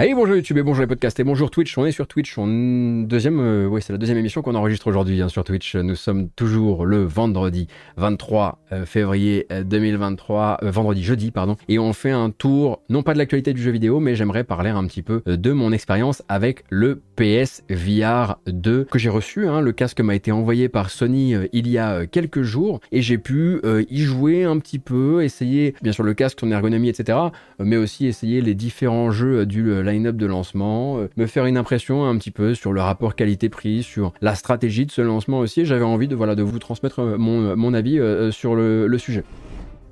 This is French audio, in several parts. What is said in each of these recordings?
Allez, bonjour YouTube et bonjour les podcasts et bonjour Twitch. On est sur Twitch. On deuxième, euh, oui, c'est la deuxième émission qu'on enregistre aujourd'hui hein, sur Twitch. Nous sommes toujours le vendredi 23 euh, février 2023, euh, vendredi jeudi pardon, et on fait un tour non pas de l'actualité du jeu vidéo, mais j'aimerais parler un petit peu de mon expérience avec le PS VR 2 que j'ai reçu. Hein. Le casque m'a été envoyé par Sony il y a quelques jours et j'ai pu y jouer un petit peu, essayer bien sûr le casque, son ergonomie, etc., mais aussi essayer les différents jeux du line-up de lancement, euh, me faire une impression un petit peu sur le rapport qualité-prix, sur la stratégie de ce lancement aussi. J'avais envie de, voilà, de vous transmettre euh, mon, mon avis euh, sur le sujet.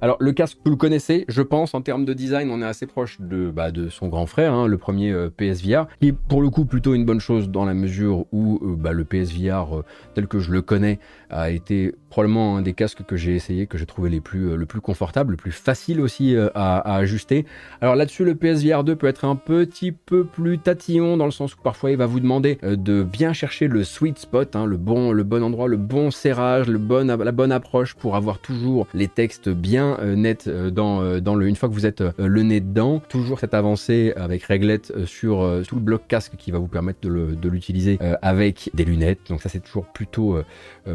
Alors le casque, vous le connaissez, je pense, en termes de design, on est assez proche de, bah, son grand frère, hein, le premier PSVR, qui est pour le coup plutôt une bonne chose dans la mesure où bah, le PSVR tel que je le connais a été probablement un des casques que j'ai essayé, que j'ai trouvé euh, le plus confortable, le plus facile aussi euh, à, ajuster. Alors là-dessus, le PSVR 2 peut être un petit peu plus tatillon dans le sens où parfois il va vous demander euh, de bien chercher le sweet spot, hein, le, bon, le endroit, le bon serrage, le bon, la bonne approche pour avoir toujours les textes bien nets dans, dans le, une fois que vous êtes le nez dedans. Toujours cette avancée avec réglette sur tout le bloc casque qui va vous permettre de l'utiliser avec des lunettes. Donc ça c'est toujours plutôt,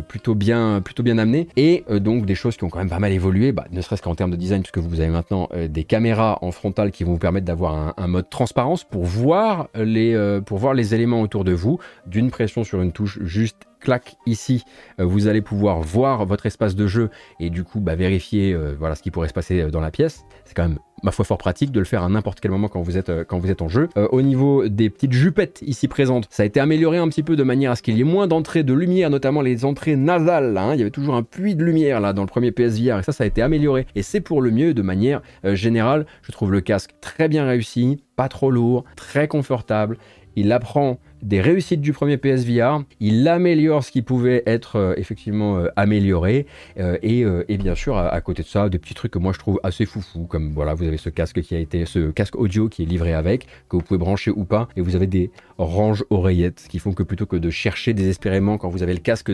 plutôt bien, plutôt bien amené et euh, donc des choses qui ont quand même pas mal évolué, bah, ne serait-ce qu'en termes de design, puisque vous avez maintenant euh, des caméras en frontal qui vont vous permettre d'avoir un, mode transparence pour voir les, euh, pour voir les éléments autour de vous, d'une pression sur une touche juste clac ici, vous allez pouvoir voir votre espace de jeu et du coup bah, vérifier voilà ce qui pourrait se passer dans la pièce. C'est quand même ma foi fort pratique de le faire à n'importe quel moment quand vous êtes, euh, quand vous êtes en jeu. Euh, au niveau des petites jupettes ici présentes, ça a été amélioré un petit peu de manière à ce qu'il y ait moins d'entrées de lumière, notamment les entrées nasales. Hein. Il y avait toujours un puits de lumière là dans le premier PSVR et ça, ça a été amélioré. Et c'est pour le mieux de manière euh, générale. Je trouve le casque très bien réussi, pas trop lourd, très confortable. Il apprend des réussites du premier PSVR, il améliore ce qui pouvait être euh, effectivement euh, amélioré, euh, et, bien sûr à, côté de ça, des petits trucs que moi je trouve assez foufou, comme voilà, vous avez ce casque qui a été, ce casque audio qui est livré avec, que vous pouvez brancher ou pas, et vous avez des ranges oreillettes qui font que plutôt que de chercher désespérément quand vous avez le casque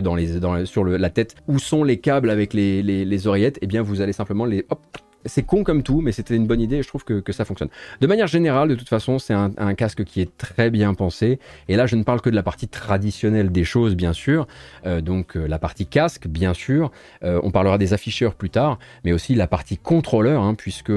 sur la tête, où sont les câbles avec les, oreillettes, et eh bien vous allez simplement les c'est con comme tout, mais c'était une bonne idée et je trouve que, ça fonctionne. De manière générale, de toute façon, c'est un, casque qui est très bien pensé. Et là, je ne parle que de la partie traditionnelle des choses, bien sûr. Euh, donc euh, la partie casque, bien sûr. Euh, on parlera des afficheurs plus tard, mais aussi la partie contrôleur, hein, puisque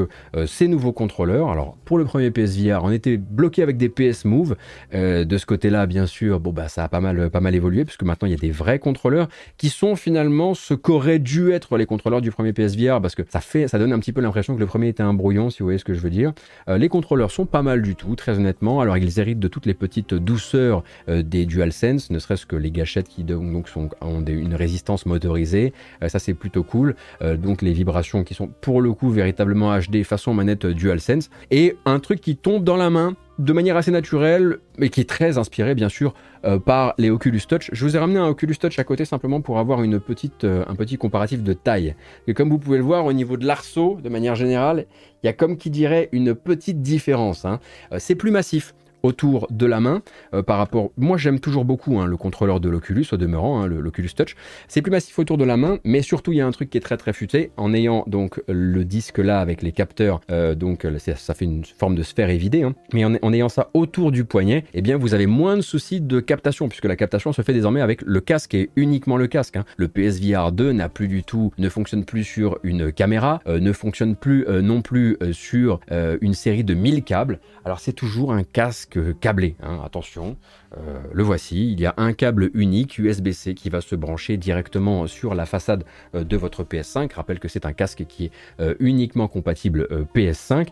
ces nouveaux contrôleurs, alors pour le premier PSVR, on était bloqué avec des PS Move. de ce côté-là, bien sûr, bon bah ça a pas mal, pas mal évolué, puisque maintenant il y a des vrais contrôleurs qui sont finalement ce qu'auraient dû être les contrôleurs du premier PSVR, parce que ça fait, ça donne un petit peu l'impression que le premier était un brouillon, si vous voyez ce que je veux dire. Euh, les contrôleurs sont pas mal du tout, très honnêtement. Alors ils héritent de toutes les petites douceurs euh, des DualSense, ne serait-ce que les gâchettes qui donc ont une résistance motorisée. Euh, ça c'est plutôt cool. donc les vibrations qui sont pour le coup véritablement HD façon manette DualSense. Et un truc qui tombe dans la main de manière assez naturelle, mais qui est très inspiré bien sûr euh, par les Oculus Touch. Je vous ai ramené un Oculus Touch à côté simplement pour avoir euh, un petit comparatif de taille. Et comme vous pouvez le voir au niveau de l'arceau, de manière générale, il y a comme qui dirait une petite différence. Hein. Euh, c'est plus massif autour de la main euh, par rapport. Moi, j'aime toujours beaucoup hein, le contrôleur de l'Oculus, au demeurant, hein, l'Oculus Touch. C'est plus massif autour de la main, mais surtout, il y a un truc qui est très très futé en ayant donc le disque là avec les capteurs. Euh, donc, ça fait une forme de sphère évidée, hein. mais en, ayant ça autour du poignet, eh bien, vous avez moins de soucis de captation puisque la captation se fait désormais avec le casque et uniquement le casque. Le PSVR 2 n'a plus du tout, ne fonctionne plus sur une caméra, euh, ne fonctionne plus non plus sur une série de 1000 câbles. Alors, c'est toujours un casque câblé. Hein, attention, euh, le voici. Il y a un câble unique USB-C qui va se brancher directement sur la façade euh, de votre PS5. rappelle que c'est un casque qui est euh, uniquement compatible PS5.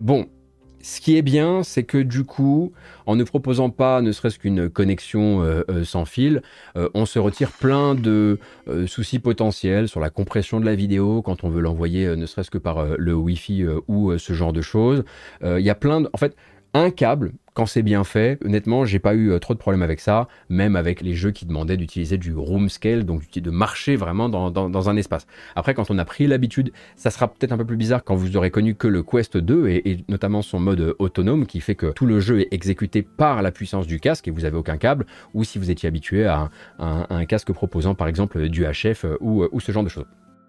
bon, ce qui est bien, c'est que du coup, en ne proposant pas ne serait-ce qu'une connexion sans fil, on se retire plein de soucis potentiels sur la compression de la vidéo quand on veut l'envoyer ne serait-ce que par le Wi-Fi ou ce genre de choses. Il y a plein de... En fait, un câble, quand c'est bien fait, honnêtement, j'ai pas eu euh, trop de problèmes avec ça, même avec les jeux qui demandaient d'utiliser du room scale, donc de marcher vraiment dans, un espace. Après, quand on a pris l'habitude, ça sera peut-être un peu plus bizarre quand vous aurez connu que le Quest 2 et, notamment son mode autonome qui fait que tout le jeu est exécuté par la puissance du casque et vous avez aucun câble, ou si vous étiez habitué à un, casque proposant par exemple du HF euh, ou ce genre de choses.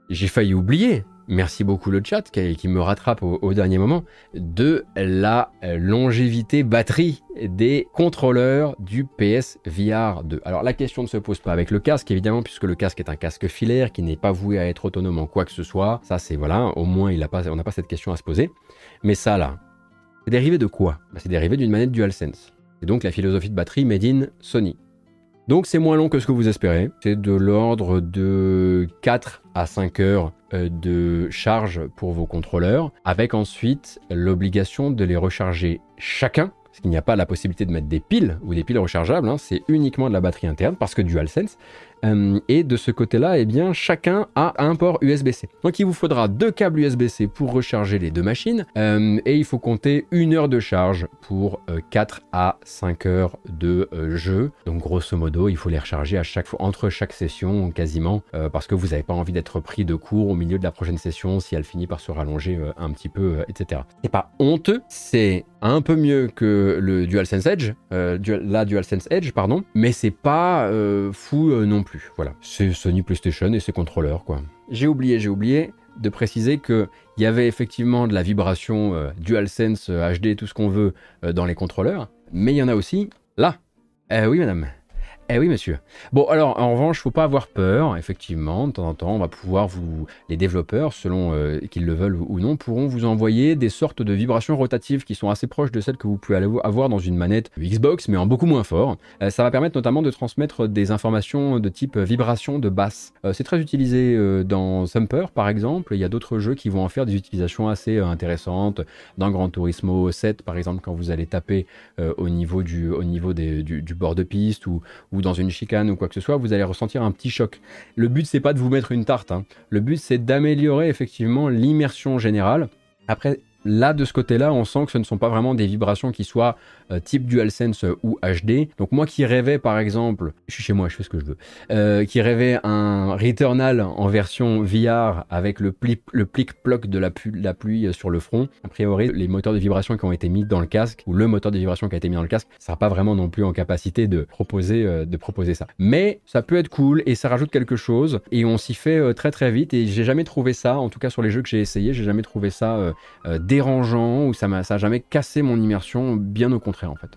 J'ai failli oublier merci beaucoup le chat qui, me rattrape au, dernier moment, de la longévité batterie des contrôleurs du PS VR 2. Alors la question ne se pose pas avec le casque évidemment puisque le casque est un casque filaire qui n'est pas voué à être autonome en quoi que ce soit. Ça c'est voilà, au moins on n'a pas cette question à se poser. Mais ça là, c'est dérivé de quoi? Bah, C'est dérivé d'une manette DualSense. Et donc la philosophie de batterie made in Sony. Donc c'est moins long que ce que vous espérez. C'est de l'ordre de 4 à 5 heures euh, de charge pour vos contrôleurs, avec ensuite l'obligation de les recharger chacun parce qu'il n'y a pas la possibilité de mettre des piles ou des piles rechargeables, hein. c'est uniquement de la batterie interne parce que DualSense. Euh, et de ce côté-là, eh bien, chacun a un port USB-C. Donc il vous faudra deux câbles USB-C pour recharger les deux machines. Euh, et il faut compter une heure de charge pour 4 euh, à 5 heures de jeu. Donc grosso modo, il faut les recharger entre chaque session quasiment, parce que vous n'avez pas envie d'être pris de court au milieu de la prochaine session si elle finit par se rallonger un petit peu, etc. C'est pas honteux, c'est un peu mieux que le DualSense Edge, la DualSense Edge, pardon, mais c'est pas fou non plus. Voilà, c'est Sony PlayStation et ses contrôleurs, quoi. J'ai oublié, j'ai oublié de préciser qu'il y avait effectivement de la vibration euh, DualSense HD, euh, tout ce qu'on veut euh, dans les contrôleurs, mais il y en a aussi là. Eh oui, madame. Eh oui, monsieur. Bon, alors, en revanche, faut pas avoir peur. Effectivement, de temps en temps, on va pouvoir vous, les développeurs, selon euh, qu'ils le veulent ou non, pourront vous envoyer des sortes de vibrations rotatives qui sont assez proches de celles que vous pouvez avoir dans une manette Xbox, mais en beaucoup moins fort. Euh, ça va permettre notamment de transmettre des informations de type vibration de basse. Euh, c'est très utilisé dans Sumper, par exemple. Il y a d'autres jeux qui vont en faire des utilisations assez intéressantes. Dans Gran Turismo 7, par exemple, quand vous allez taper au niveau du, au bord de piste ou dans une chicane ou quoi que ce soit, vous allez ressentir un petit choc. Le but, c'est pas de vous mettre une tarte. Hein. Le but, c'est d'améliorer effectivement l'immersion générale. Après, Là, de ce côté-là, on sent que ce ne sont pas vraiment des vibrations qui soient euh, type DualSense ou HD. Donc moi qui rêvais, par exemple, je suis chez moi, je fais ce que je veux, euh, qui rêvais un Returnal en version VR avec le, le plic-ploc de la, pluie sur le front, a priori, les moteurs de vibration qui ont été mis dans le casque, ou le moteur de vibration qui a été mis dans le casque, ça sera pas vraiment non plus en capacité de proposer, euh, de proposer ça. Mais ça peut être cool et ça rajoute quelque chose et on s'y fait très très vite et j'ai jamais trouvé ça, en tout cas sur les jeux que j'ai essayé, j'ai jamais trouvé ça dérangeant ou ça m'a ça a jamais cassé mon immersion, bien au contraire en fait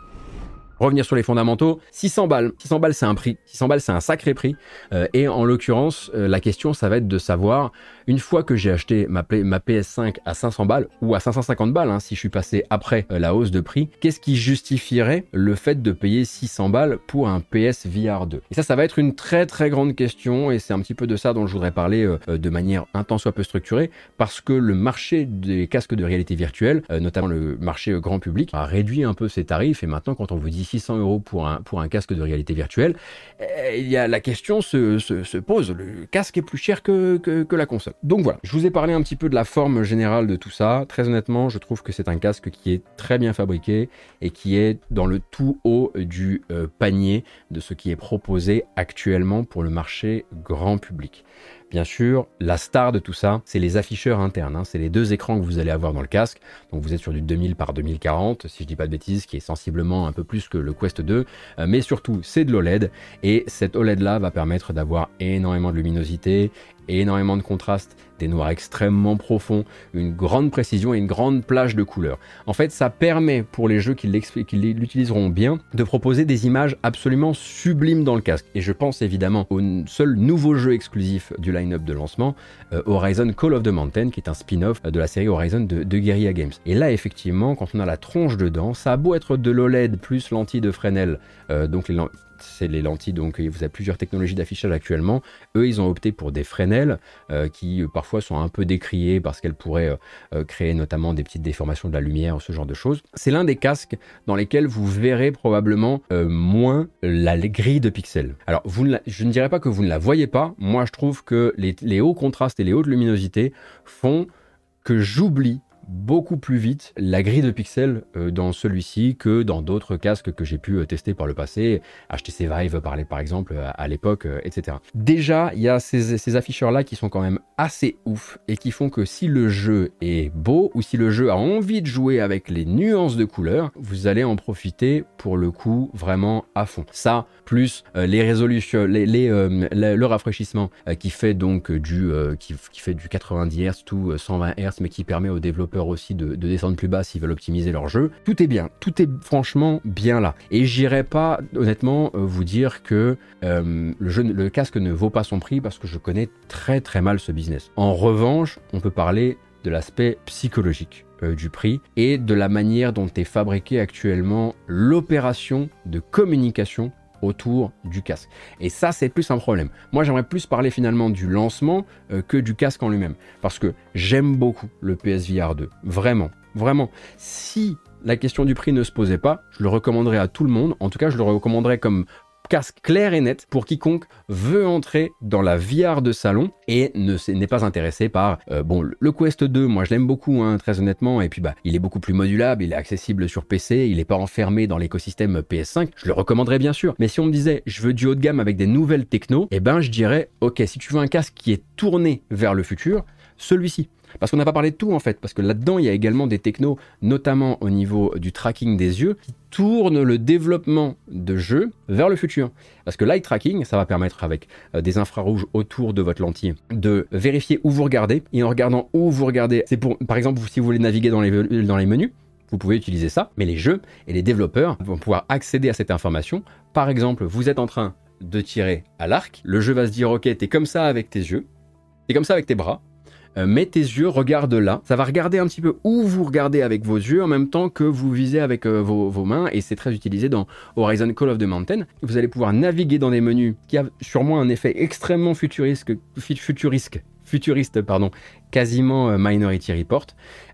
revenir sur les fondamentaux, 600 balles. 600 balles, c'est un prix. 600 balles, c'est un sacré prix. Euh, et en l'occurrence, euh, la question, ça va être de savoir, une fois que j'ai acheté ma, ma, PS5 à 500 balles ou à 550 balles, hein, si je suis passé après euh, la hausse de prix, qu'est-ce qui justifierait le fait de payer 600 balles pour un PS VR 2 Et ça, ça va être une très très grande question et c'est un petit peu de ça dont je voudrais parler de manière un tant soit peu structurée parce que le marché des casques de réalité virtuelle, notamment le marché grand public, a réduit un peu ses tarifs et maintenant quand on vous dit 600 euros pour un, pour un casque de réalité virtuelle, eh, il y a, la question se, se, pose, le casque est plus cher que, que, la console. Donc voilà, je vous ai parlé un petit peu de la forme générale de tout ça. Très honnêtement, je trouve que c'est un casque qui est très bien fabriqué et qui est dans le tout haut du euh, panier de ce qui est proposé actuellement pour le marché grand public. Bien sûr, la star de tout ça, c'est les afficheurs internes. Hein. C'est les deux écrans que vous allez avoir dans le casque. Donc vous êtes sur du 2000 par 2040, si je dis pas de bêtises, qui est sensiblement un peu plus que le Quest 2. Euh, mais surtout, c'est de l'OLED. Et cette OLED là va permettre d'avoir énormément de luminosité énormément de contraste, des noirs extrêmement profonds, une grande précision et une grande plage de couleurs. En fait, ça permet pour les jeux qui l'utiliseront bien de proposer des images absolument sublimes dans le casque. Et je pense évidemment au seul nouveau jeu exclusif du line-up de lancement, euh, Horizon Call of the Mountain, qui est un spin-off de la série Horizon de, Guerrilla Games. Et là, effectivement, quand on a la tronche dedans, ça a beau être de l'OLED plus lentille de Fresnel, euh, donc les, c'est les lentilles, donc vous avez plusieurs technologies d'affichage actuellement. Eux, ils ont opté pour des Fresnel euh, qui euh, parfois sont un peu décriés parce qu'elles pourraient euh, créer notamment des petites déformations de la lumière, ce genre de choses. C'est l'un des casques dans lesquels vous verrez probablement moins la grille de pixels. Alors, je ne dirais pas que vous ne la voyez pas. Moi, je trouve que les hauts contrastes et les hautes luminosités font que j'oublie beaucoup plus vite la grille de pixels euh, dans celui-ci que dans d'autres casques que j'ai pu euh, tester par le passé, HTC Vive parlait par exemple à, l'époque, etc. Déjà, il y a ces, ces afficheurs-là qui sont quand même assez ouf et qui font que si le jeu est beau ou si le jeu a envie de jouer avec les nuances de couleurs, vous allez en profiter pour le coup vraiment à fond. Ça, plus les résolutions, les, le rafraîchissement qui fait donc du, qui, fait du 90 Hz tout 120 Hz, mais qui permet aux développeurs aussi de, descendre plus bas s'ils veulent optimiser leur jeu. Tout est bien, tout est franchement bien là. Et j'irai pas honnêtement euh, vous dire que euh, le, casque ne vaut pas son prix parce que je connais très très mal ce business. En revanche, on peut parler de l'aspect psychologique euh, du prix et de la manière dont est fabriquée actuellement l'opération de communication autour du casque. Et ça, c'est plus un problème. Moi, j'aimerais plus parler finalement du lancement euh, que du casque en lui-même. Parce que j'aime beaucoup le PSVR 2. Vraiment, vraiment. Si la question du prix ne se posait pas, je le recommanderais à tout le monde. En tout cas, je le recommanderais comme casque clair et net pour quiconque veut entrer dans la VR de salon et ne n'est pas intéressé par euh, bon le Quest 2 moi je l'aime beaucoup hein, très honnêtement. Et puis bah il est beaucoup plus modulable il est accessible sur PC il n'est pas enfermé dans l'écosystème PS5 je le recommanderais bien sûr. Mais si on me disait je veux du haut de gamme avec des nouvelles techno et eh ben je dirais ok si tu veux un casque qui est tourné vers le futur celui-ci parce qu'on n'a pas parlé de tout en fait, parce que là-dedans il y a également des technos, notamment au niveau du tracking des yeux, qui tournent le développement de jeux vers le futur. Parce que l'eye tracking, ça va permettre avec euh, des infrarouges autour de votre lentille de vérifier où vous regardez. Et en regardant où vous regardez, c'est pour, par exemple, si vous voulez naviguer dans les, dans les menus, vous pouvez utiliser ça, mais les jeux et les développeurs vont pouvoir accéder à cette information. Par exemple, vous êtes en train de tirer à l'arc, le jeu va se dire ok, t'es comme ça avec tes yeux, t'es comme ça avec tes bras, euh, mets tes yeux, regarde là. Ça va regarder un petit peu où vous regardez avec vos yeux en même temps que vous visez avec euh, vos, mains et c'est très utilisé dans Horizon Call of the Mountain. Vous allez pouvoir naviguer dans des menus qui a sûrement un effet extrêmement futuriste, futuriste, futuriste pardon, quasiment euh, Minority Report.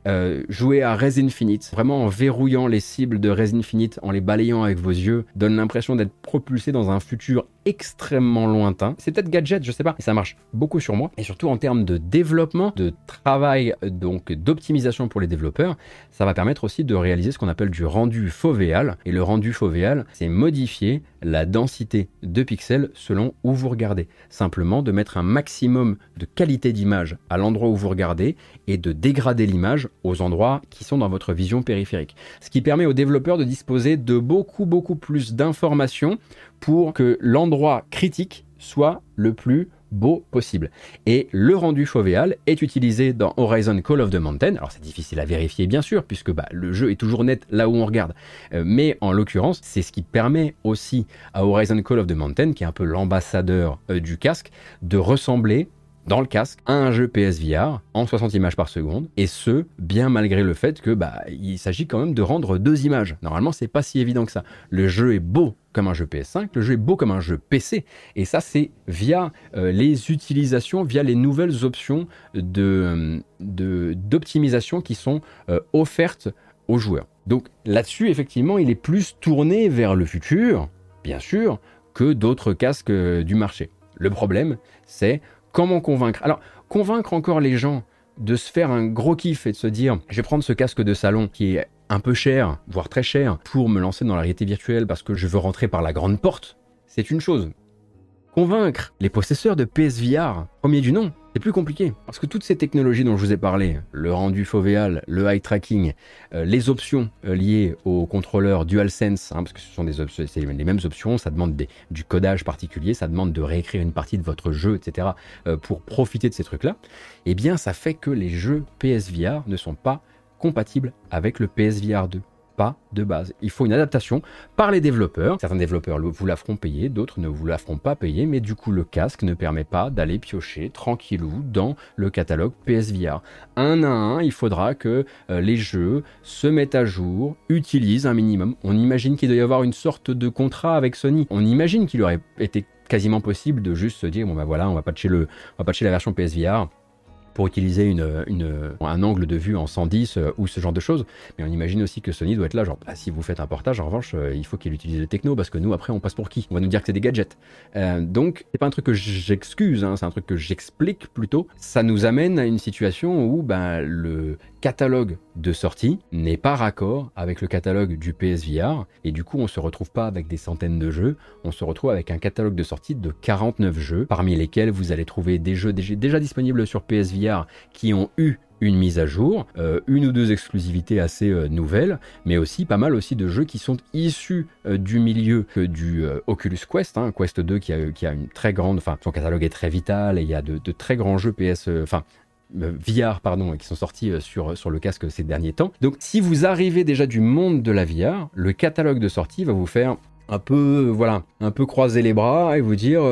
Euh, jouer à Res Infinite, vraiment en verrouillant les cibles de Res Infinite, en les balayant avec vos yeux, donne l'impression d'être propulsé dans un futur extrêmement lointain. C'est peut-être gadget, je sais pas, et ça marche beaucoup sur moi. Et surtout en termes de développement, de travail, donc d'optimisation pour les développeurs, ça va permettre aussi de réaliser ce qu'on appelle du rendu fovéal. Et le rendu fovéal, c'est modifier la densité de pixels selon où vous regardez. Simplement de mettre un maximum de qualité d'image à l'endroit où vous regardez et de dégrader l'image aux endroits qui sont dans votre vision périphérique. Ce qui permet aux développeurs de disposer de beaucoup beaucoup plus d'informations pour que l'endroit critique soit le plus beau possible. Et le rendu fovéal est utilisé dans Horizon Call of the Mountain. Alors c'est difficile à vérifier bien sûr, puisque bah, le jeu est toujours net là où on regarde. Euh, mais en l'occurrence, c'est ce qui permet aussi à Horizon Call of the Mountain, qui est un peu l'ambassadeur euh, du casque, de ressembler dans le casque un jeu PSVR en 60 images par seconde, et ce, bien malgré le fait que bah, il s'agit quand même de rendre deux images. Normalement, c'est pas si évident que ça. Le jeu est beau comme un jeu PS5, le jeu est beau comme un jeu PC, et ça c'est via euh, les utilisations, via les nouvelles options de, d'optimisation qui sont euh, offertes aux joueurs. Donc là-dessus, effectivement, il est plus tourné vers le futur, bien sûr, que d'autres casques euh, du marché. Le problème, c'est Comment convaincre? Alors, convaincre encore les gens de se faire un gros kiff et de se dire je vais prendre ce casque de salon qui est un peu cher, voire très cher, pour me lancer dans la réalité virtuelle parce que je veux rentrer par la grande porte, c'est une chose. Convaincre les possesseurs de PSVR, premier du nom, c'est plus compliqué. Parce que toutes ces technologies dont je vous ai parlé, le rendu fovéal, le eye tracking, euh, les options euh, liées au contrôleur DualSense, hein, parce que ce sont les mêmes options, ça demande du codage particulier, ça demande de réécrire une partie de votre jeu, etc. Euh, pour profiter de ces trucs-là, eh bien ça fait que les jeux PSVR ne sont pas compatibles avec le PSVR 2 de base. Il faut une adaptation par les développeurs. Certains développeurs vous la feront payer, d'autres ne vous la feront pas payer, mais du coup le casque ne permet pas d'aller piocher tranquillou dans le catalogue PSVR. Un à un, il faudra que euh, les jeux se mettent à jour, utilisent un minimum. On imagine qu'il doit y avoir une sorte de contrat avec Sony. On imagine qu'il aurait été quasiment possible de juste se dire bon ben voilà on va patcher le on va patcher la version PSVR pour utiliser une, un angle de vue en 110 euh, ou ce genre de choses. Mais on imagine aussi que Sony doit être là, genre, bah, si vous faites un portage, en revanche, euh, il faut qu'il utilise le techno parce que nous, après, on passe pour qui? On va nous dire que c'est des gadgets. Euh, donc, c'est pas un truc que j'excuse, hein, c'est un truc que j'explique plutôt. Ça nous amène à une situation où bah, le catalogue de sortie n'est pas raccord avec le catalogue du PSVR et du coup on se retrouve pas avec des centaines de jeux, on se retrouve avec un catalogue de sortie de 49 jeux parmi lesquels vous allez trouver des jeux déjà disponibles sur PSVR qui ont eu une mise à jour, euh, une ou deux exclusivités assez euh, nouvelles, mais aussi pas mal aussi de jeux qui sont issus euh, du milieu du Oculus Quest, hein, Quest 2 qui a, qui a, une très grande, enfin son catalogue est très vital et il y a de, de très grands jeux PS, enfin VR pardon, qui sont sortis sur, sur le casque ces derniers temps. Donc si vous arrivez déjà du monde de la VR, le catalogue de sortie va vous faire un peu, voilà, un peu croiser les bras et vous dire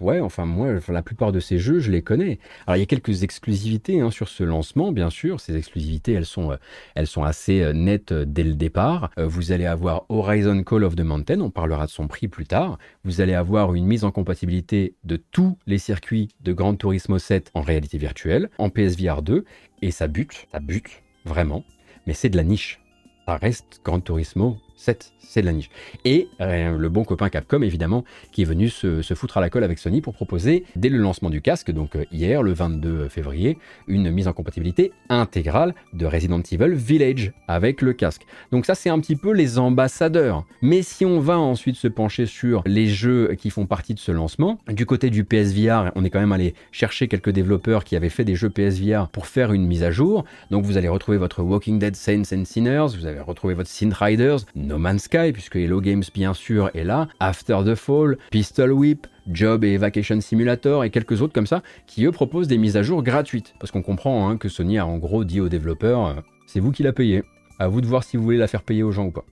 Ouais, enfin moi, la plupart de ces jeux, je les connais. Alors il y a quelques exclusivités hein, sur ce lancement, bien sûr. Ces exclusivités, elles sont, euh, elles assez euh, nettes euh, dès le départ. vous allez avoir Horizon Call of the Mountain, on parlera de son prix plus tard. Vous allez avoir une mise en compatibilité de tous les circuits de Gran Turismo 7 en réalité virtuelle, en PSVR 2, et ça bute, ça bute vraiment. Mais c'est de la niche. Ça reste Gran Turismo 7, c'est de la niche. Et euh, le bon copain Capcom, évidemment, qui est venu se, foutre à la colle avec Sony pour proposer, dès le lancement du casque, donc euh, hier, le 22 février, une mise en compatibilité intégrale de Resident Evil Village avec le casque. Donc ça, c'est un petit peu les ambassadeurs. Mais si on va ensuite se pencher sur les jeux qui font partie de ce lancement, du côté du PSVR, on est quand même allé chercher quelques développeurs qui avaient fait des jeux PSVR pour faire une mise à jour. Donc vous allez retrouver votre Walking Dead Saints and Sinners, vous allez retrouver votre Synth Riders, No Man's Sky, puisque Hello Games bien sûr est là, After the Fall, Pistol Whip, Job et Vacation Simulator et quelques autres comme ça, qui eux proposent des mises à jour gratuites. Parce qu'on comprend hein, que Sony a en gros dit aux développeurs, euh, c'est vous qui la payez, à vous de voir si vous voulez la faire payer aux gens ou pas.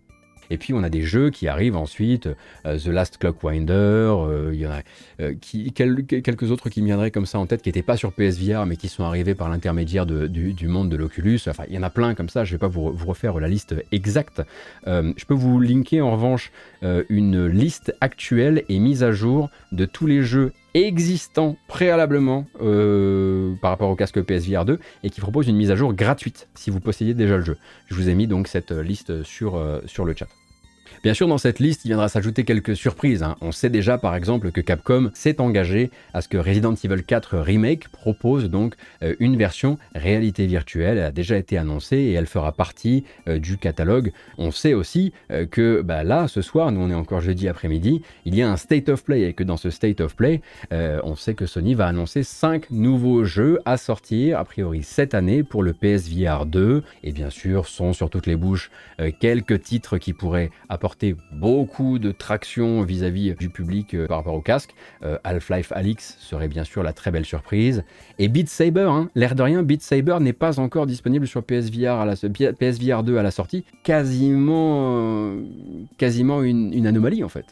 Et puis on a des jeux qui arrivent ensuite, euh, The Last Clockwinder, euh, il y en a euh, quelques autres qui me viendraient comme ça en tête, qui n'étaient pas sur PSVR, mais qui sont arrivés par l'intermédiaire du, monde de l'Oculus. Enfin, il y en a plein comme ça, je ne vais pas vous, refaire la liste exacte. je peux vous linker en revanche une liste actuelle et mise à jour de tous les jeux existants préalablement par rapport au casque PSVR 2 et qui propose une mise à jour gratuite si vous possédez déjà le jeu. Je vous ai mis donc cette liste sur, sur le chat. Bien sûr, dans cette liste, il viendra s'ajouter quelques surprises. Hein. On sait déjà, par exemple, que Capcom s'est engagé à ce que Resident Evil 4 Remake propose donc euh, une version réalité virtuelle. Elle a déjà été annoncée et elle fera partie euh, du catalogue. On sait aussi euh, que bah, là, ce soir, nous on est encore jeudi après-midi, il y a un State of Play et que dans ce State of Play, on sait que Sony va annoncer 5 nouveaux jeux à sortir, a priori cette année, pour le PSVR 2. Et bien sûr, sont sur toutes les bouches quelques titres qui pourraient apporter beaucoup de traction vis-à-vis du public euh, par rapport au casque. Euh, Half-Life Alix serait bien sûr la très belle surprise. Et Beat Saber, hein, l'air de rien, Beat Saber n'est pas encore disponible sur PSVR, à la, PSVR 2 à la sortie. Quasiment, euh, quasiment une, anomalie en fait.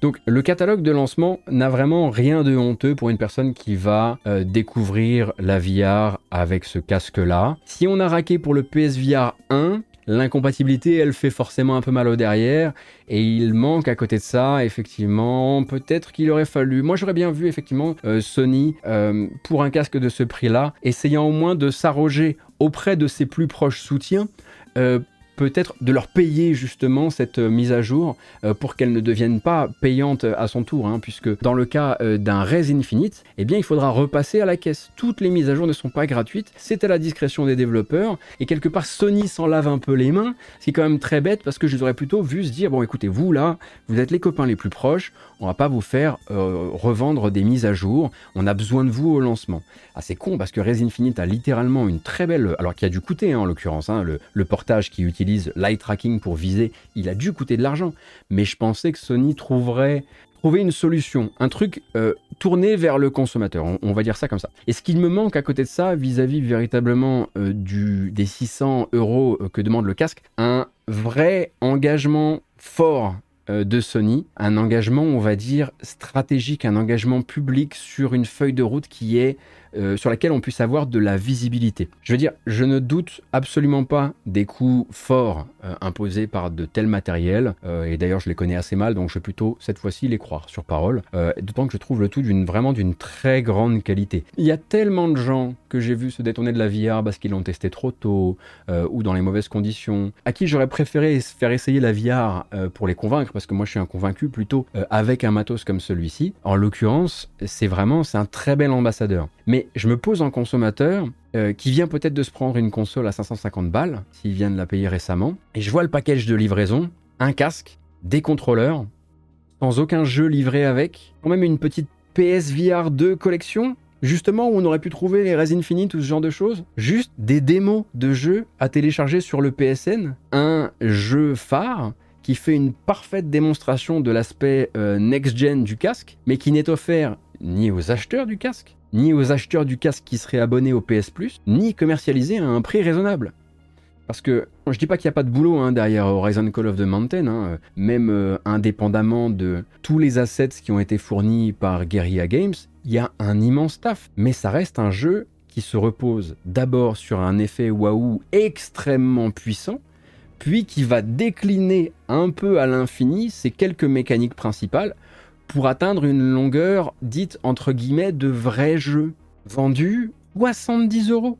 Donc le catalogue de lancement n'a vraiment rien de honteux pour une personne qui va découvrir la VR avec ce casque-là. Si on a raqué pour le PSVR 1, L'incompatibilité, elle fait forcément un peu mal au derrière, et il manque à côté de ça, effectivement, peut-être qu'il aurait fallu, moi j'aurais bien vu effectivement euh, Sony, euh, pour un casque de ce prix-là, essayant au moins de s'arroger auprès de ses plus proches soutiens, euh, peut-être de leur payer justement cette euh, mise à jour euh, pour qu'elle ne devienne pas payante à son tour, hein, puisque dans le cas euh, d'un Res Infinite, eh bien il faudra repasser à la caisse. Toutes les mises à jour ne sont pas gratuites, c'est à la discrétion des développeurs, et quelque part Sony s'en lave un peu les mains, ce qui est quand même très bête parce que je les aurais plutôt vu se dire, bon écoutez, vous là, vous êtes les copains les plus proches, on va pas vous faire revendre des mises à jour, on a besoin de vous au lancement. Ah c'est con parce que Res Infinite a littéralement une très belle, alors qui a dû coûter hein, en l'occurrence, hein, le portage qui utilise l'eye tracking pour viser, il a dû coûter de l'argent. Mais je pensais que Sony trouverait trouver une solution, un truc euh, tourné vers le consommateur, on, va dire ça comme ça. Et ce qu'il me manque à côté de ça, vis-à-vis véritablement euh, du, des 600 euros euh, que demande le casque, un vrai engagement fort de Sony, un engagement, on va dire, stratégique, un engagement public sur une feuille de route qui est euh, sur laquelle on puisse avoir de la visibilité. Je veux dire, je ne doute absolument pas des coûts forts euh, imposés par de tels matériels, euh, et d'ailleurs je les connais assez mal, donc je vais plutôt cette fois-ci les croire sur parole, d'autant que je trouve le tout d'une vraiment d'une très grande qualité. Il y a tellement de gens que j'ai vu se détourner de la VR parce qu'ils l'ont testé trop tôt ou dans les mauvaises conditions, à qui j'aurais préféré faire essayer la VR pour les convaincre, parce que moi je suis un convaincu plutôt avec un matos comme celui-ci. En l'occurrence, c'est vraiment c'est un très bel ambassadeur. Mais je me pose en consommateur euh, qui vient peut-être de se prendre une console à 550 balles, s'il vient de la payer récemment, et je vois le package de livraison, un casque, des contrôleurs, sans aucun jeu livré avec, quand même une petite PSVR 2 collection, justement où on aurait pu trouver les Res Infinite ou ce genre de choses. Juste des démos de jeux à télécharger sur le PSN, un jeu phare qui fait une parfaite démonstration de l'aspect euh, next-gen du casque, mais qui n'est offert ni aux acheteurs du casque, ni aux acheteurs du casque qui seraient abonnés au PS Plus, ni commercialisé à un prix raisonnable. Parce que je dis pas qu'il n'y a pas de boulot hein, derrière Horizon Call of the Mountain, hein, même euh, indépendamment de tous les assets qui ont été fournis par Guerrilla Games, il y a un immense taf. Mais ça reste un jeu qui se repose d'abord sur un effet waouh extrêmement puissant, puis qui va décliner un peu à l'infini ces quelques mécaniques principales pour atteindre une longueur dite entre guillemets de vrai jeu, vendu 70 euros.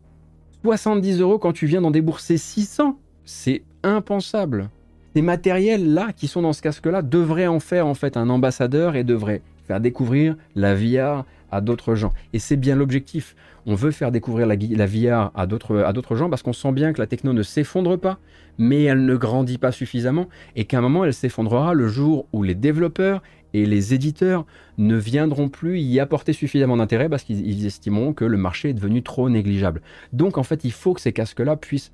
70 euros quand tu viens d'en débourser 600. C'est impensable. Ces matériels-là qui sont dans ce casque-là devraient en faire en fait un ambassadeur et devraient faire découvrir la VR à d'autres gens. Et c'est bien l'objectif. On veut faire découvrir la, la VR à d'autres gens parce qu'on sent bien que la techno ne s'effondre pas, mais elle ne grandit pas suffisamment et qu'à un moment elle s'effondrera le jour où les développeurs et les éditeurs ne viendront plus y apporter suffisamment d'intérêt parce qu'ils estimeront que le marché est devenu trop négligeable. Donc en fait, il faut que ces casques-là puissent,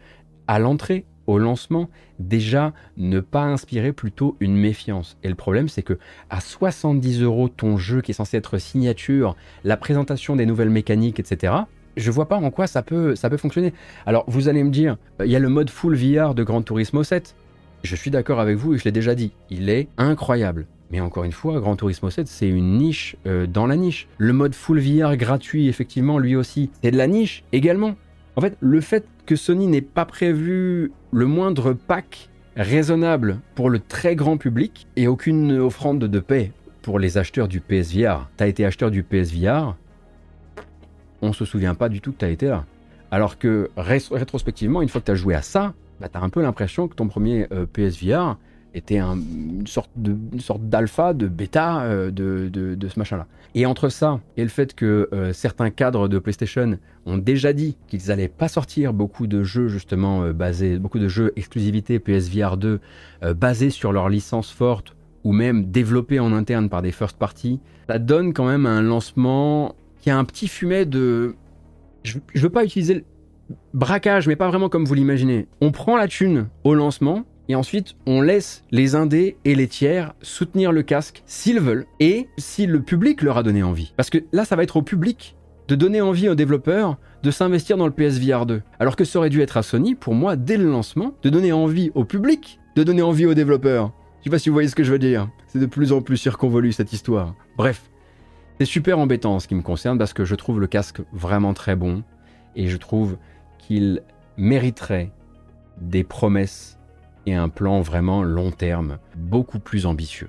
à l'entrée, au lancement, déjà ne pas inspirer plutôt une méfiance. Et le problème, c'est que à 70 euros ton jeu qui est censé être signature, la présentation des nouvelles mécaniques, etc., je vois pas en quoi ça peut, ça peut fonctionner. Alors vous allez me dire, il y a le mode full VR de Gran Turismo 7. Je suis d'accord avec vous et je l'ai déjà dit, il est incroyable. Mais encore une fois, Gran Turismo 7, c'est une niche euh, dans la niche. Le mode full VR gratuit, effectivement, lui aussi, c'est de la niche également. En fait, le fait que Sony n'ait pas prévu le moindre pack raisonnable pour le très grand public et aucune offrande de paix pour les acheteurs du PSVR. T'as été acheteur du PSVR, on se souvient pas du tout que t'as été là. Alors que rétrospectivement, une fois que t'as joué à ça, bah, t'as un peu l'impression que ton premier euh, PSVR, était une sorte d'alpha, de bêta euh, de, ce machin-là. Et entre ça et le fait que euh, certains cadres de PlayStation ont déjà dit qu'ils n'allaient pas sortir beaucoup de jeux justement euh, basés, beaucoup de jeux exclusivité PSVR 2 basés sur leur licence forte ou même développés en interne par des first party, ça donne quand même un lancement qui a un petit fumet de je, je veux pas utiliser le braquage, mais pas vraiment comme vous l'imaginez. On prend la thune au lancement, et ensuite, on laisse les indés et les tiers soutenir le casque s'ils veulent et si le public leur a donné envie. Parce que là, ça va être au public de donner envie aux développeurs de s'investir dans le PSVR 2. Alors que ça aurait dû être à Sony, pour moi, dès le lancement, de donner envie au public, de donner envie aux développeurs. Je sais pas si vous voyez ce que je veux dire. C'est de plus en plus circonvolu cette histoire. Bref, c'est super embêtant en ce qui me concerne parce que je trouve le casque vraiment très bon et je trouve qu'il mériterait des promesses un plan vraiment long terme, beaucoup plus ambitieux.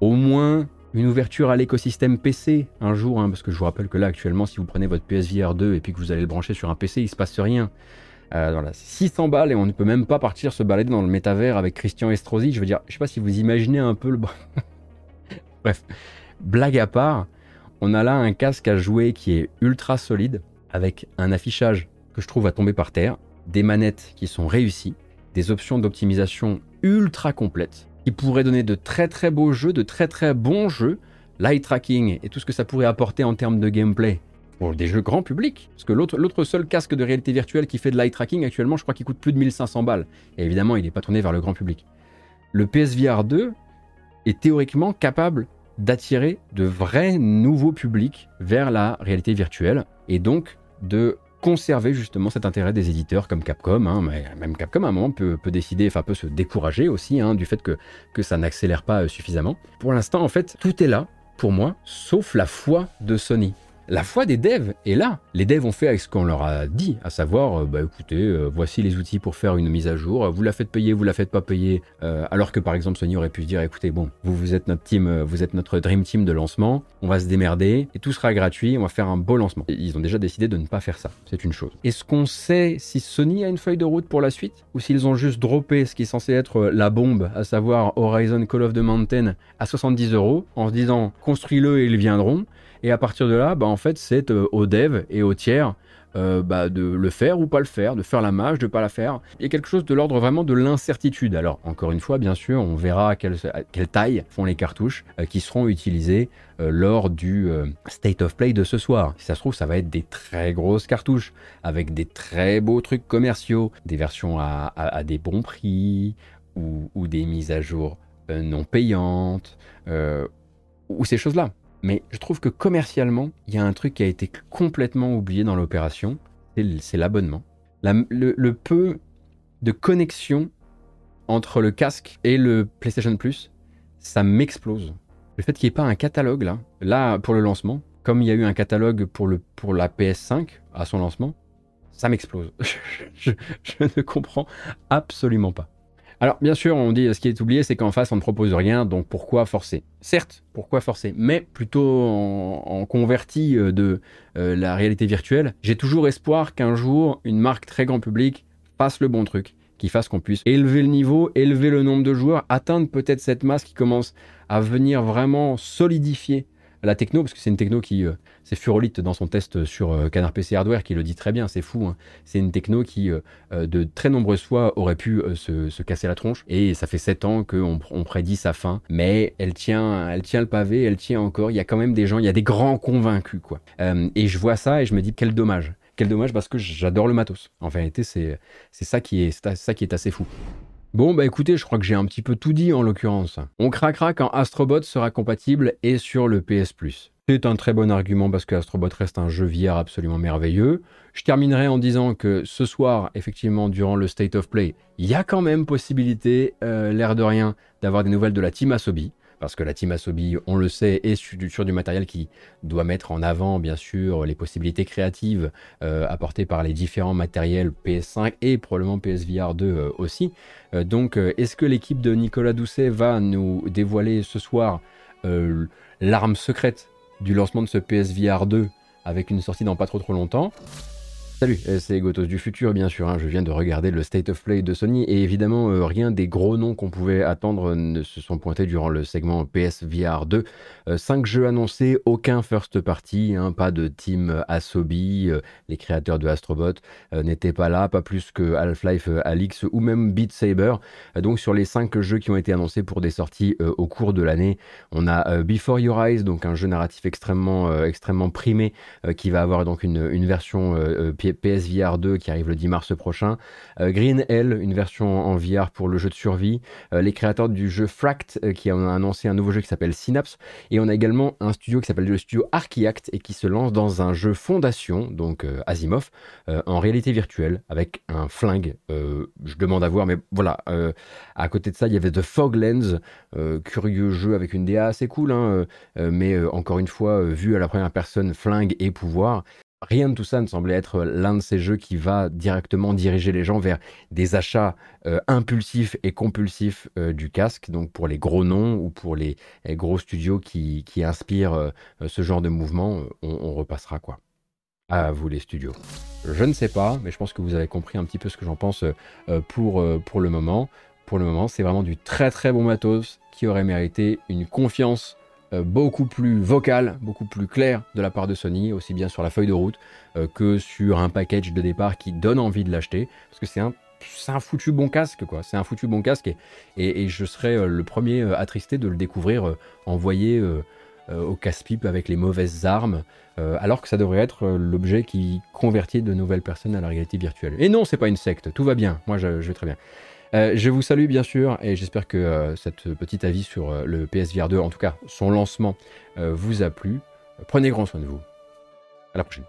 Au moins une ouverture à l'écosystème PC un jour, hein, parce que je vous rappelle que là actuellement, si vous prenez votre PSVR 2 et puis que vous allez le brancher sur un PC, il se passe rien. Euh, voilà, 600 balles et on ne peut même pas partir se balader dans le métavers avec Christian Estrosi. Je veux dire, je sais pas si vous imaginez un peu le. Bref, blague à part, on a là un casque à jouer qui est ultra solide, avec un affichage que je trouve à tomber par terre, des manettes qui sont réussies, des options d'optimisation ultra complètes qui pourraient donner de très très beaux jeux, de très très bons jeux, light tracking et tout ce que ça pourrait apporter en termes de gameplay pour des jeux grand public. Parce que l'autre seul casque de réalité virtuelle qui fait de light tracking actuellement, je crois qu'il coûte plus de 1500 balles. Et évidemment, il n'est pas tourné vers le grand public. Le PSVR 2 est théoriquement capable d'attirer de vrais nouveaux publics vers la réalité virtuelle et donc de conserver justement cet intérêt des éditeurs comme Capcom. Hein, même Capcom à un moment peut, décider, enfin peut se décourager aussi hein, du fait que, que ça n'accélère pas euh, suffisamment. Pour l'instant, en fait, tout est là pour moi, sauf la foi de Sony. La foi des devs est là. Les devs ont fait avec ce qu'on leur a dit, à savoir, euh, bah écoutez, euh, voici les outils pour faire une mise à jour, vous la faites payer, vous la faites pas payer, euh, alors que par exemple Sony aurait pu se dire, écoutez, bon, vous, vous êtes notre team, vous êtes notre dream team de lancement, on va se démerder, et tout sera gratuit, on va faire un beau lancement. ils ont déjà décidé de ne pas faire ça, c'est une chose. Est-ce qu'on sait si Sony a une feuille de route pour la suite, ou s'ils ont juste droppé ce qui est censé être la bombe, à savoir Horizon Call of the Mountain à 70 euros, en se disant, construis-le et ils viendront, et à partir de là, bah, en fait, c'est euh, aux devs et aux tiers euh, bah, de le faire ou pas le faire, de faire la mage, de pas la faire. Il y a quelque chose de l'ordre vraiment de l'incertitude. Alors, encore une fois, bien sûr, on verra à quelle, taille font les cartouches euh, qui seront utilisées lors du State of Play de ce soir. Si ça se trouve, ça va être des très grosses cartouches avec des très beaux trucs commerciaux, des versions à, des bons prix ou, des mises à jour non payantes ou ces choses-là. Mais je trouve que commercialement, il y a un truc qui a été complètement oublié dans l'opération, c'est l'abonnement. Le, peu de connexion entre le casque et le PlayStation Plus, ça m'explose. Le fait qu'il n'y ait pas un catalogue là, là pour le lancement, comme il y a eu un catalogue pour, la PS5 à son lancement, ça m'explose. je ne comprends absolument pas. Alors, bien sûr, on dit ce qui est oublié, c'est qu'en face, on ne propose rien, donc pourquoi forcer? Certes, pourquoi forcer? Mais plutôt en, converti euh, de euh, la réalité virtuelle, j'ai toujours espoir qu'un jour, une marque très grand public fasse le bon truc, qui fasse qu'on puisse élever le niveau, élever le nombre de joueurs, atteindre peut-être cette masse qui commence à venir vraiment solidifier la techno, parce que c'est une techno qui, euh, c'est Furolite dans son test sur euh, Canard PC Hardware qui le dit très bien, c'est fou. Hein. C'est une techno qui, euh, de très nombreuses fois, aurait pu se, casser la tronche. Et ça fait 7 ans qu'on on prédit sa fin, mais elle tient, elle tient le pavé, elle tient encore. Il y a quand même des gens, il y a des grands convaincus, quoi. et je vois ça et je me dis quel dommage. Quel dommage parce que j'adore le matos. En vérité, c'est ça, ça qui est assez fou. Bon, bah écoutez, je crois que j'ai un petit peu tout dit en l'occurrence. On craquera quand Astrobot sera compatible et sur le PS Plus. C'est un très bon argument parce que Astrobot reste un jeu VR absolument merveilleux. Je terminerai en disant que ce soir, effectivement, durant le State of Play, il y a quand même possibilité, euh, l'air de rien, d'avoir des nouvelles de la Team Asobi parce que la team Asobi, on le sait, est sur, du matériel qui doit mettre en avant, bien sûr, les possibilités créatives euh, apportées par les différents matériels PS5 et probablement PSVR 2 euh, aussi. Euh, donc, est-ce que l'équipe de Nicolas Doucet va nous dévoiler ce soir l'arme secrète du lancement de ce PSVR 2 avec une sortie dans pas trop trop longtemps? Salut, euh, c'est Gotos du futur bien sûr, hein. je viens de regarder le State of Play de Sony et évidemment euh, rien des gros noms qu'on pouvait attendre ne se sont pointés durant le segment PSVR 2. 5 jeux annoncés, aucun first party, hein, pas de team Asobi, euh, les créateurs de Astrobot n'étaient pas là, pas plus que Half-Life Alix ou même Beat Saber. donc sur les 5 jeux qui ont été annoncés pour des sorties au cours de l'année, on a Before Your Eyes, donc un jeu narratif extrêmement, extrêmement primé qui va avoir donc une, une version PSVR 2 qui arrive le 10 mars prochain, euh, Green Hell, une version en VR pour le jeu de survie, euh, les créateurs du jeu Fract euh, qui ont annoncé un nouveau jeu qui s'appelle Synapse, et on a également un studio qui s'appelle le studio Archiact et qui se lance dans un jeu Fondation, donc Asimov, en réalité virtuelle avec un flingue. je demande à voir, mais voilà. à côté de ça, il y avait The Fog Lens, curieux jeu avec une DA assez cool, hein, mais encore une fois, vu à la première personne, flingue et pouvoir. Rien de tout ça ne semblait être l'un de ces jeux qui va directement diriger les gens vers des achats euh, impulsifs et compulsifs euh, du casque, donc pour les gros noms ou pour les, gros studios qui, inspirent euh, ce genre de mouvement, on, repassera quoi. À vous les studios. Je ne sais pas, mais je pense que vous avez compris un petit peu ce que j'en pense pour, pour le moment. Pour le moment, c'est vraiment du très très bon matos qui aurait mérité une confiance beaucoup plus vocal, beaucoup plus clair de la part de Sony, aussi bien sur la feuille de route euh, que sur un package de départ qui donne envie de l'acheter, parce que c'est un, un foutu bon casque, quoi. C'est un foutu bon casque, et, je serais euh, le premier attristé de le découvrir envoyé au casse-pipe avec les mauvaises armes, alors que ça devrait être l'objet qui convertit de nouvelles personnes à la réalité virtuelle. Et non, c'est pas une secte, tout va bien, moi je vais très bien. Euh, je vous salue bien sûr et j'espère que euh, cette petite avis sur euh, le PSVR 2, en tout cas son lancement, vous a plu. Prenez grand soin de vous. À la prochaine.